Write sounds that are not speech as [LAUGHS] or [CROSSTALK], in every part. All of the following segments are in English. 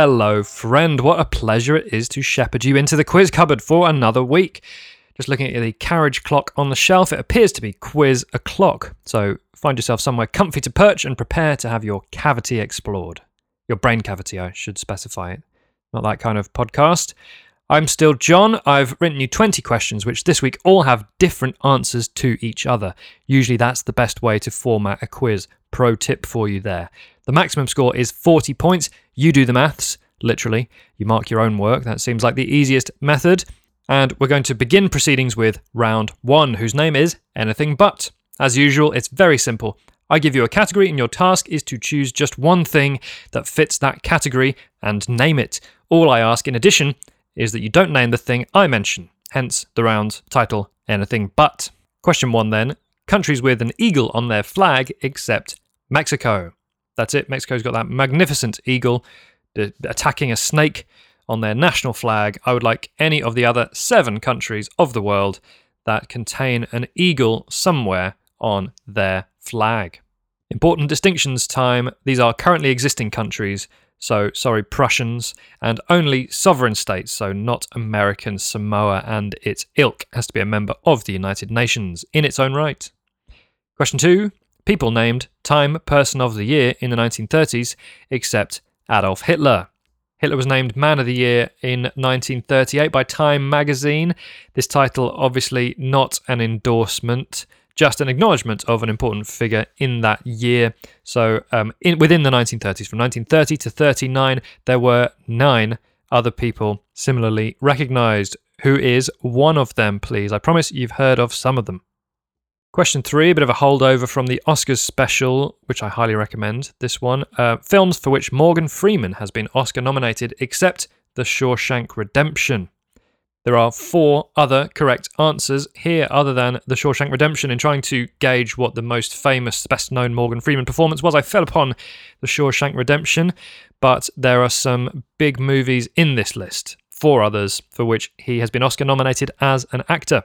Hello, friend. What a pleasure it is to shepherd you into the quiz cupboard for another week. Just looking at the carriage clock on the shelf, it appears to be quiz o'clock. So find yourself somewhere comfy to perch and prepare to have your cavity explored. Your brain cavity, I should specify it. Not that kind of podcast. I'm still Jon. I've written you 20 questions, which this week all have different answers to each other. Usually, that's the best way to format a quiz. Pro tip for you there. The maximum score is 40 points. You do the maths, literally. You mark your own work. That seems like the easiest method. And we're going to begin proceedings with round one, whose name is Anything But. As usual, it's very simple. I give you a category, and your task is to choose just one thing that fits that category and name it. All I ask in addition is that you don't name the thing I mention, hence the round title Anything But. Question one then countries with an eagle on their flag except Mexico. That's it, Mexico's got that magnificent eagle attacking a snake on their national flag. I would like any of the other seven countries of the world that contain an eagle somewhere on their flag. Important distinctions time. These are currently existing countries, so sorry, Prussians, and only sovereign states, so not American Samoa and its ilk, has to be a member of the United Nations in its own right. Question two People named Time Person of the Year in the 1930s, except Adolf Hitler. Hitler was named Man of the Year in 1938 by Time magazine. This title, obviously, not an endorsement, just an acknowledgement of an important figure in that year. So, um, in, within the 1930s, from 1930 to 39, there were nine other people similarly recognized. Who is one of them, please? I promise you've heard of some of them. Question three, a bit of a holdover from the Oscars special, which I highly recommend. This one. Uh, films for which Morgan Freeman has been Oscar nominated, except The Shawshank Redemption. There are four other correct answers here, other than The Shawshank Redemption. In trying to gauge what the most famous, best known Morgan Freeman performance was, I fell upon The Shawshank Redemption, but there are some big movies in this list, four others for which he has been Oscar nominated as an actor.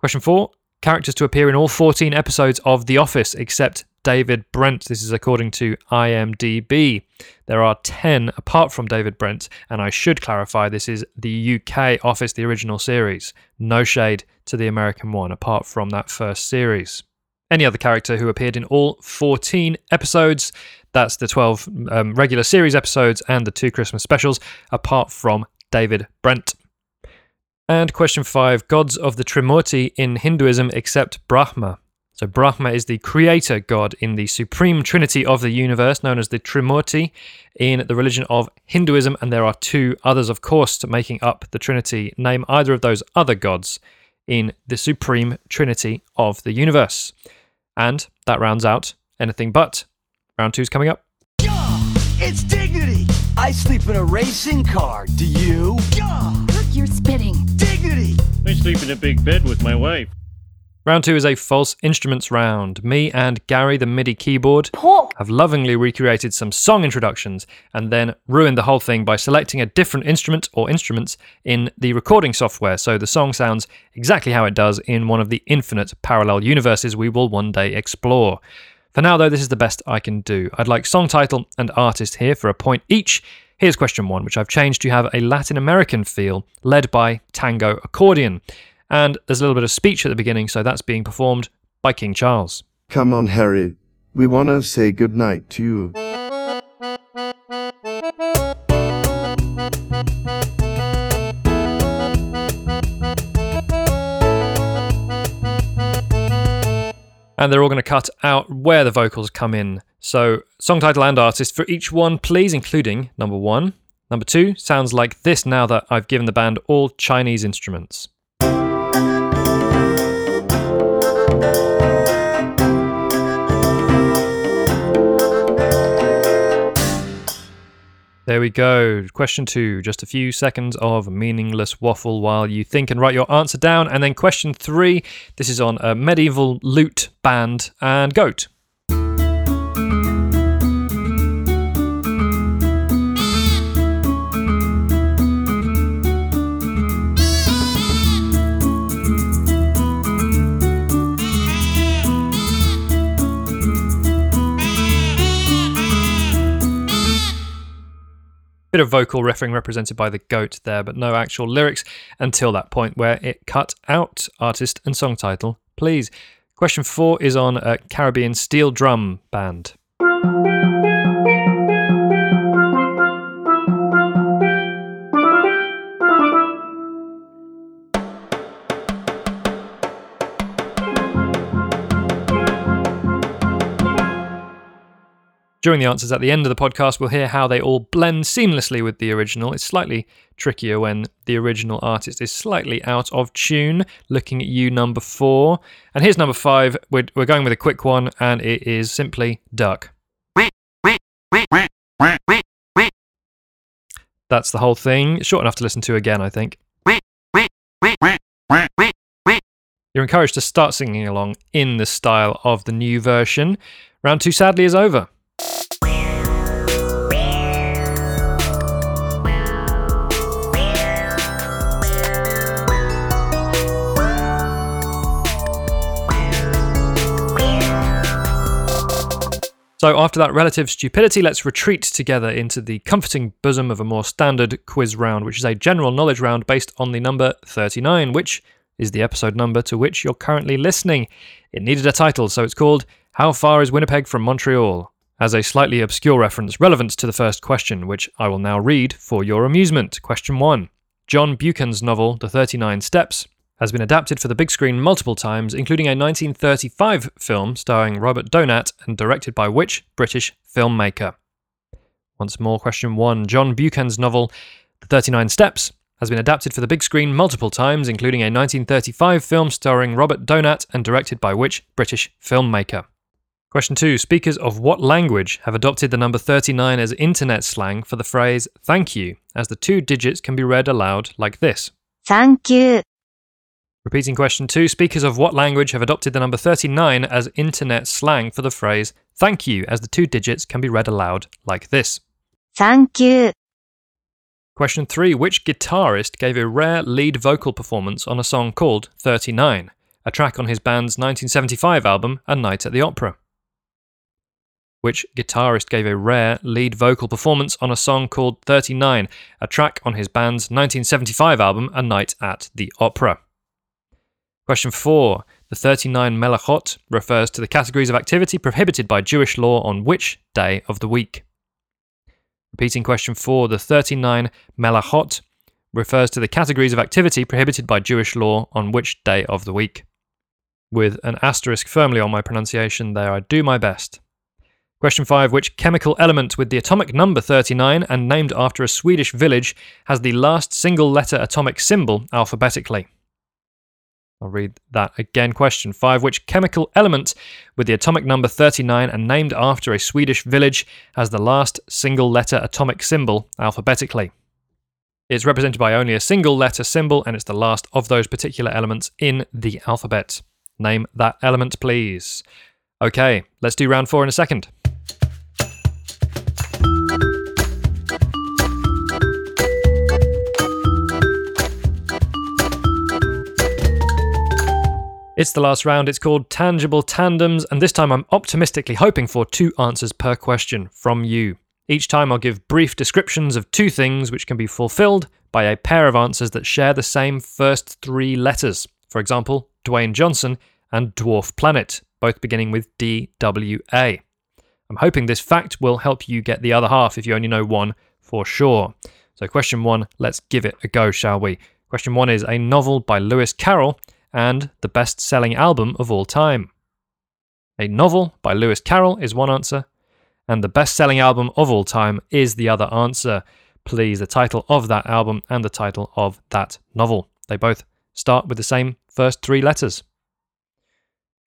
Question four Characters to appear in all 14 episodes of The Office except David Brent. This is according to IMDb. There are 10 apart from David Brent, and I should clarify this is the UK Office, the original series. No shade to the American one, apart from that first series. Any other character who appeared in all 14 episodes, that's the 12 um, regular series episodes and the two Christmas specials, apart from David Brent. And question five gods of the Trimurti in Hinduism except Brahma. So, Brahma is the creator god in the supreme trinity of the universe, known as the Trimurti in the religion of Hinduism. And there are two others, of course, making up the trinity. Name either of those other gods in the supreme trinity of the universe. And that rounds out anything but. Round two's coming up. It's dignity! I sleep in a racing car. Do you? Look, you're spitting. Dignity! I sleep in a big bed with my wife. Round two is a false instruments round. Me and Gary, the MIDI keyboard, Pork. have lovingly recreated some song introductions and then ruined the whole thing by selecting a different instrument or instruments in the recording software so the song sounds exactly how it does in one of the infinite parallel universes we will one day explore. For now, though, this is the best I can do. I'd like song title and artist here for a point each. Here's question one, which I've changed to have a Latin American feel, led by tango accordion. And there's a little bit of speech at the beginning, so that's being performed by King Charles. Come on, Harry. We want to say goodnight to you. And they're all going to cut out where the vocals come in. So, song title and artist for each one, please, including number one. Number two sounds like this now that I've given the band all Chinese instruments. There we go. Question two. Just a few seconds of meaningless waffle while you think and write your answer down. And then question three. This is on a medieval lute band and goat. Bit of vocal riffing represented by the goat there, but no actual lyrics until that point where it cut out. Artist and song title, please. Question four is on a Caribbean steel drum band. During the answers at the end of the podcast, we'll hear how they all blend seamlessly with the original. It's slightly trickier when the original artist is slightly out of tune. Looking at you, number four. And here's number five. We're, we're going with a quick one, and it is simply duck. That's the whole thing. Short enough to listen to again, I think. You're encouraged to start singing along in the style of the new version. Round two sadly is over. So, after that relative stupidity, let's retreat together into the comforting bosom of a more standard quiz round, which is a general knowledge round based on the number 39, which is the episode number to which you're currently listening. It needed a title, so it's called How Far is Winnipeg from Montreal? As a slightly obscure reference relevant to the first question, which I will now read for your amusement. Question 1. John Buchan's novel, The 39 Steps, has been adapted for the big screen multiple times, including a 1935 film starring Robert Donat and directed by which British filmmaker? Once more, question one. John Buchan's novel, The 39 Steps, has been adapted for the big screen multiple times, including a 1935 film starring Robert Donat and directed by which British filmmaker? Question two. Speakers of what language have adopted the number 39 as internet slang for the phrase thank you, as the two digits can be read aloud like this? Thank you. Repeating question two Speakers of what language have adopted the number 39 as internet slang for the phrase thank you, as the two digits can be read aloud like this? Thank you. Question three Which guitarist gave a rare lead vocal performance on a song called 39, a track on his band's 1975 album A Night at the Opera? Which guitarist gave a rare lead vocal performance on a song called 39, a track on his band's 1975 album A Night at the Opera? Question 4. The 39 melachot refers to the categories of activity prohibited by Jewish law on which day of the week? Repeating question 4. The 39 melachot refers to the categories of activity prohibited by Jewish law on which day of the week? With an asterisk firmly on my pronunciation there, I do my best. Question 5. Which chemical element with the atomic number 39 and named after a Swedish village has the last single letter atomic symbol alphabetically? I'll read that again. Question 5. Which chemical element with the atomic number 39 and named after a Swedish village has the last single letter atomic symbol alphabetically? It's represented by only a single letter symbol and it's the last of those particular elements in the alphabet. Name that element, please. Okay, let's do round four in a second. It's the last round. It's called Tangible Tandems, and this time I'm optimistically hoping for two answers per question from you. Each time I'll give brief descriptions of two things which can be fulfilled by a pair of answers that share the same first three letters. For example, Dwayne Johnson and Dwarf Planet, both beginning with DWA. I'm hoping this fact will help you get the other half if you only know one for sure. So, question one, let's give it a go, shall we? Question one is a novel by Lewis Carroll and the best selling album of all time? A novel by Lewis Carroll is one answer, and the best selling album of all time is the other answer. Please, the title of that album and the title of that novel. They both start with the same first three letters.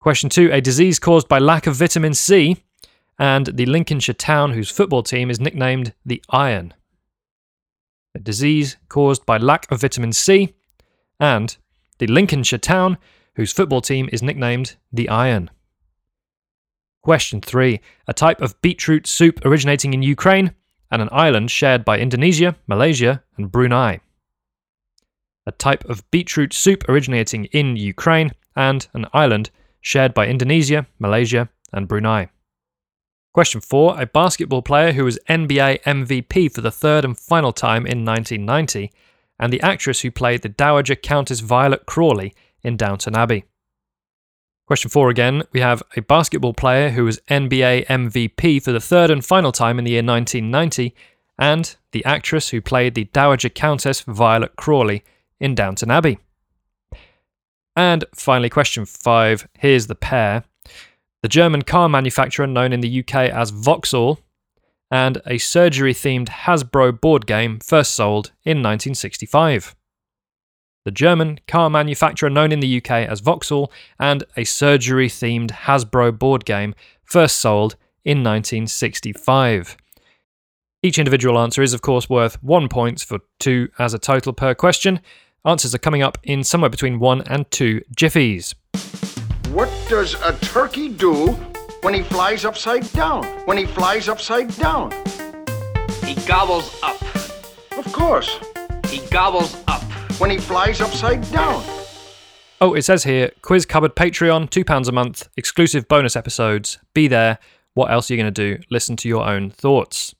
Question two A disease caused by lack of vitamin C, and the Lincolnshire town whose football team is nicknamed the Iron. A disease caused by lack of vitamin C, and the Lincolnshire town whose football team is nicknamed the Iron. Question 3. A type of beetroot soup originating in Ukraine and an island shared by Indonesia, Malaysia, and Brunei. A type of beetroot soup originating in Ukraine and an island shared by Indonesia, Malaysia, and Brunei. Question four A basketball player who was NBA MVP for the third and final time in 1990, and the actress who played the Dowager Countess Violet Crawley in Downton Abbey. Question four again. We have a basketball player who was NBA MVP for the third and final time in the year 1990, and the actress who played the Dowager Countess Violet Crawley in Downton Abbey. And finally, question five. Here's the pair. The German car manufacturer known in the UK as Vauxhall, and a surgery themed Hasbro board game first sold in 1965. The German car manufacturer known in the UK as Vauxhall, and a surgery themed Hasbro board game first sold in 1965. Each individual answer is, of course, worth one point for two as a total per question. Answers are coming up in somewhere between one and two jiffies. What does a turkey do when he flies upside down? When he flies upside down? He gobbles up. Of course. He gobbles up. When he flies upside down. Oh, it says here Quiz Cupboard Patreon, £2 a month, exclusive bonus episodes. Be there. What else are you going to do? Listen to your own thoughts.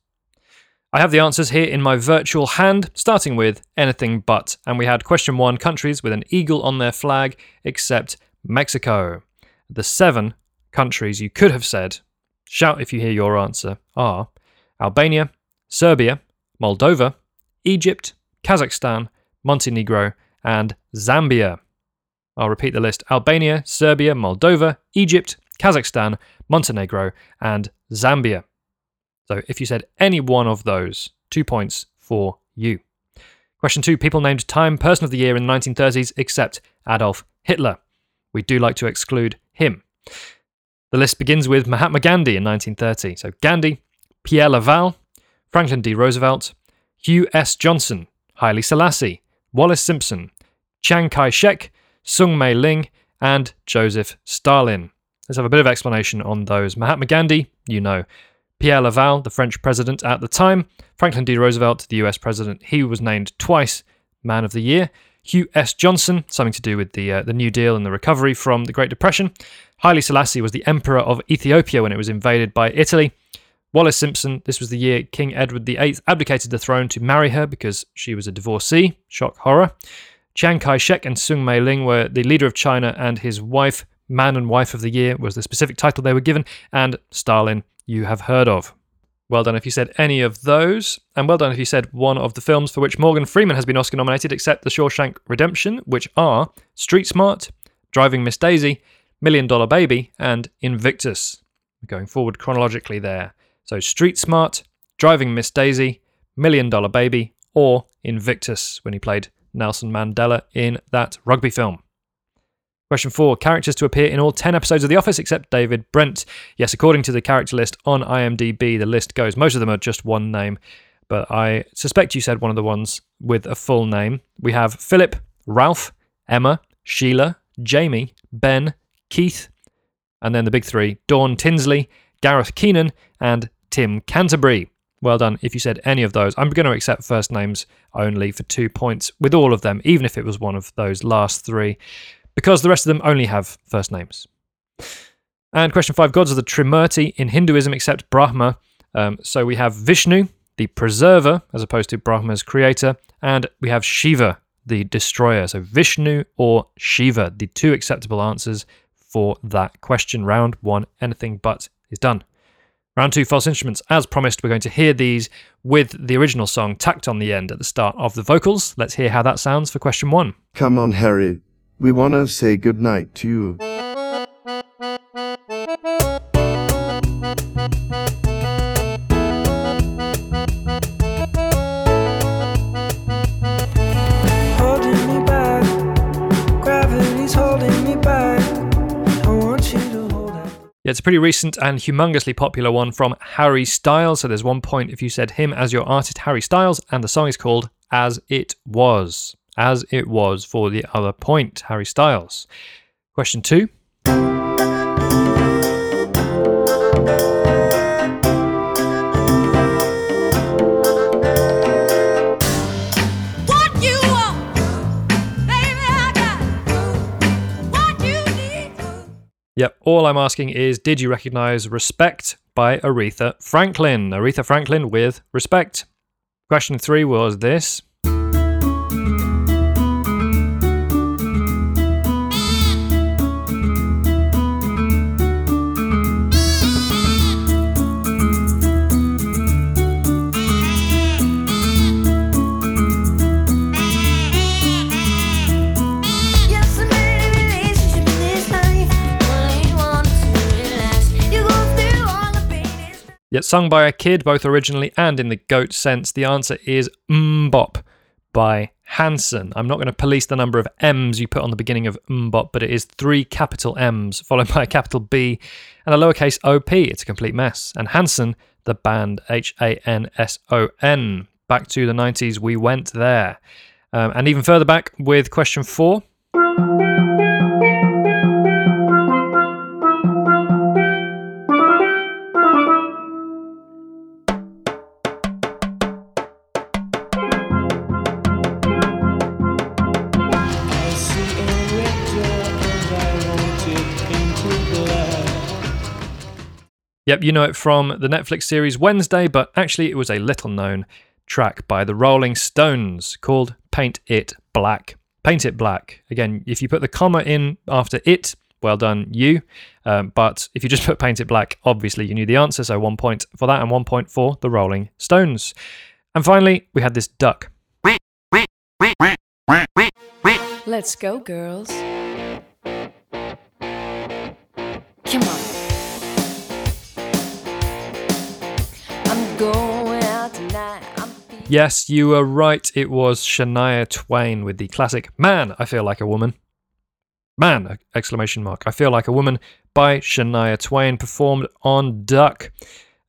I have the answers here in my virtual hand, starting with anything but. And we had question one countries with an eagle on their flag, except Mexico. The seven countries you could have said, shout if you hear your answer, are Albania, Serbia, Moldova, Egypt, Kazakhstan, Montenegro, and Zambia. I'll repeat the list Albania, Serbia, Moldova, Egypt, Kazakhstan, Montenegro, and Zambia. So if you said any one of those, two points for you. Question two People named Time Person of the Year in the 1930s except Adolf Hitler. We do like to exclude him. The list begins with Mahatma Gandhi in 1930. So Gandhi, Pierre Laval, Franklin D. Roosevelt, Hugh S. Johnson, Haile Selassie, Wallis Simpson, Chiang Kai shek, Soong Mei Ling, and Joseph Stalin. Let's have a bit of explanation on those. Mahatma Gandhi, you know. Pierre Laval, the French president at the time. Franklin D. Roosevelt, the US president. He was named twice Man of the Year. Hugh S. Johnson, something to do with the uh, the New Deal and the recovery from the Great Depression. Haile Selassie was the emperor of Ethiopia when it was invaded by Italy. Wallis Simpson, this was the year King Edward VIII abdicated the throne to marry her because she was a divorcee. Shock horror. Chiang Kai shek and Soong Mei Ling were the leader of China, and his wife, Man and Wife of the Year, was the specific title they were given, and Stalin, you have heard of. Well done if you said any of those, and well done if you said one of the films for which Morgan Freeman has been Oscar nominated, except The Shawshank Redemption, which are Street Smart, Driving Miss Daisy, Million Dollar Baby, and Invictus. Going forward chronologically there. So Street Smart, Driving Miss Daisy, Million Dollar Baby, or Invictus when he played Nelson Mandela in that rugby film. Question four characters to appear in all 10 episodes of The Office except David Brent. Yes, according to the character list on IMDb, the list goes. Most of them are just one name, but I suspect you said one of the ones with a full name. We have Philip, Ralph, Emma, Sheila, Jamie, Ben, Keith, and then the big three Dawn Tinsley, Gareth Keenan, and Tim Canterbury. Well done if you said any of those. I'm going to accept first names only for two points with all of them, even if it was one of those last three, because the rest of them only have first names. And question five gods are the Trimurti in Hinduism except Brahma. Um, so we have Vishnu, the preserver, as opposed to Brahma's creator, and we have Shiva, the destroyer. So Vishnu or Shiva, the two acceptable answers for that question. Round one, anything but is done. Round two, false instruments. As promised, we're going to hear these with the original song tacked on the end at the start of the vocals. Let's hear how that sounds for question one. Come on, Harry. We want to say goodnight to you. Pretty recent and humongously popular one from Harry Styles. So there's one point if you said him as your artist, Harry Styles, and the song is called As It Was. As It Was for the other point, Harry Styles. Question two. Yep, all I'm asking is did you recognize Respect, by Aretha Franklin. Aretha Franklin with respect. Question three was this. Yet sung by a kid, both originally and in the goat sense, the answer is MMMBop by Hanson. I'm not going to police the number of M's you put on the beginning of MMMBop, but it is three capital M's followed by a capital B and a lowercase OP. It's a complete mess. And Hanson, the band H A N S O N. Back to the 90s, we went there. Um, and even further back with question four. Yep, you know it from the Netflix series Wednesday, but actually it was a little known track by the Rolling Stones called Paint It Black. Paint It Black. Again, if you put the comma in after it, well done, you. Um, but if you just put Paint It Black, obviously you knew the answer, so one point for that and one point for the Rolling Stones. And finally, we had this duck. Let's go, girls. Yes, you were right. It was Shania Twain with the classic "Man, I Feel Like a Woman." Man! Exclamation mark. I feel like a woman by Shania Twain, performed on Duck.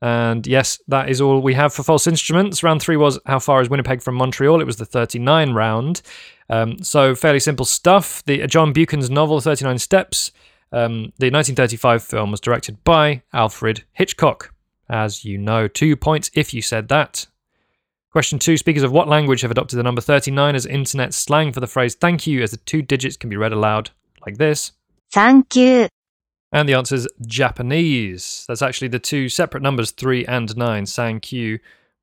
And yes, that is all we have for false instruments. Round three was how far is Winnipeg from Montreal? It was the 39 round. Um, so fairly simple stuff. The uh, John Buchan's novel 39 Steps. Um, the 1935 film was directed by Alfred Hitchcock. As you know, two points if you said that. Question two Speakers of what language have adopted the number 39 as internet slang for the phrase thank you, as the two digits can be read aloud like this? Thank you. And the answer is Japanese. That's actually the two separate numbers, 3 and 9, Sankyu,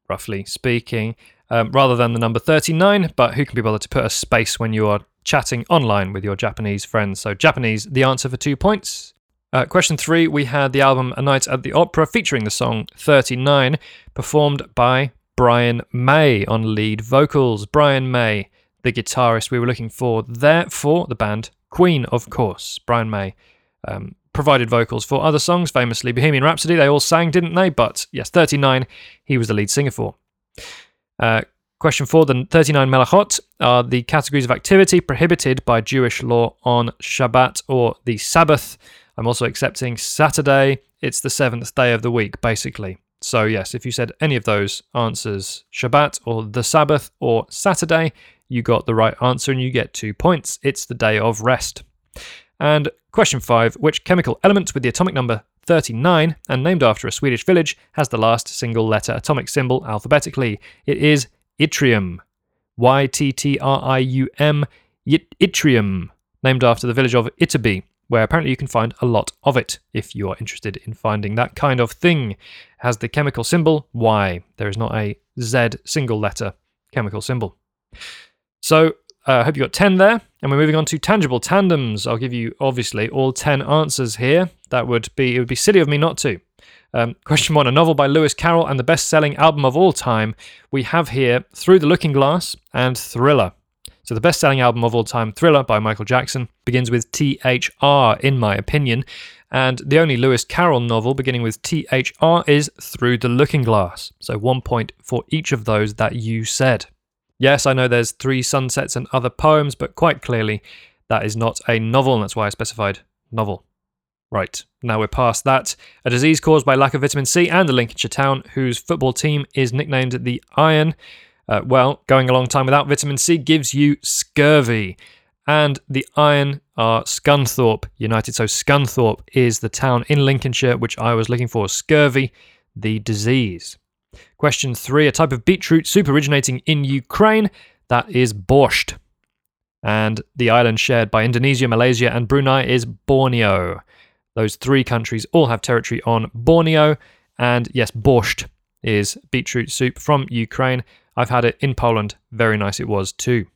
roughly speaking, um, rather than the number 39. But who can be bothered to put a space when you are chatting online with your Japanese friends? So, Japanese, the answer for two points. Uh, question three we had the album A Night at the Opera featuring the song 39, performed by Brian May on lead vocals. Brian May, the guitarist we were looking for there for the band Queen, of course. Brian May um, provided vocals for other songs, famously Bohemian Rhapsody. They all sang, didn't they? But yes, 39, he was the lead singer for. Uh, question four The 39 Melachot are the categories of activity prohibited by Jewish law on Shabbat or the Sabbath. I'm also accepting Saturday. It's the seventh day of the week, basically. So, yes, if you said any of those answers, Shabbat or the Sabbath or Saturday, you got the right answer and you get two points. It's the day of rest. And question five Which chemical element with the atomic number 39 and named after a Swedish village has the last single letter atomic symbol alphabetically? It is yttrium. Y T T R I U M, yt- yttrium, named after the village of Ytterby, where apparently you can find a lot of it if you are interested in finding that kind of thing. Has the chemical symbol Y. There is not a Z single letter chemical symbol. So uh, I hope you got 10 there. And we're moving on to tangible tandems. I'll give you obviously all 10 answers here. That would be, it would be silly of me not to. Um, [LAUGHS] question one A novel by Lewis Carroll and the best selling album of all time. We have here Through the Looking Glass and Thriller. So, the best selling album of all time, Thriller by Michael Jackson, begins with THR, in my opinion. And the only Lewis Carroll novel beginning with THR is Through the Looking Glass. So, one point for each of those that you said. Yes, I know there's three sunsets and other poems, but quite clearly that is not a novel, and that's why I specified novel. Right, now we're past that. A disease caused by lack of vitamin C and a Lincolnshire town whose football team is nicknamed the Iron. Uh, well, going a long time without vitamin C gives you scurvy. And the Iron are Scunthorpe United. So Scunthorpe is the town in Lincolnshire which I was looking for. Scurvy, the disease. Question three A type of beetroot soup originating in Ukraine. That is borscht. And the island shared by Indonesia, Malaysia, and Brunei is Borneo. Those three countries all have territory on Borneo, And yes, borscht is beetroot soup from Ukraine. I've had it in Poland. Very nice it was too.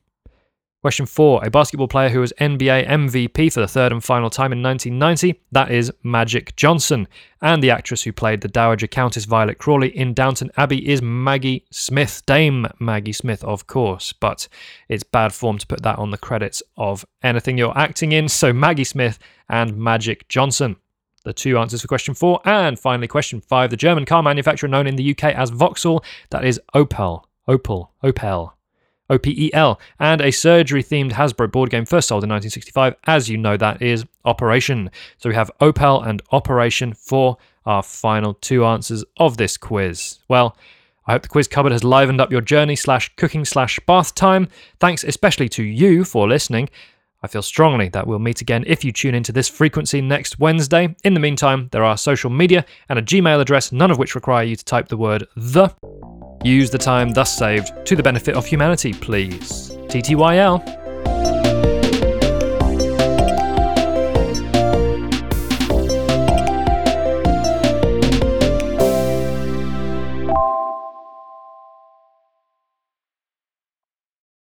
Question four A basketball player who was NBA MVP for the third and final time in 1990. That is Magic Johnson. And the actress who played the Dowager Countess Violet Crawley in Downton Abbey is Maggie Smith. Dame Maggie Smith, of course. But it's bad form to put that on the credits of anything you're acting in. So Maggie Smith and Magic Johnson. The two answers for question four. And finally, question five the German car manufacturer known in the UK as Vauxhall. That is Opel. Opel. Opel. OPEL, and a surgery themed Hasbro board game first sold in 1965. As you know, that is Operation. So we have Opel and Operation for our final two answers of this quiz. Well, I hope the quiz cupboard has livened up your journey slash cooking slash bath time. Thanks especially to you for listening. I feel strongly that we'll meet again if you tune into this frequency next Wednesday. In the meantime, there are social media and a Gmail address, none of which require you to type the word the. Use the time thus saved to the benefit of humanity, please. TTYL.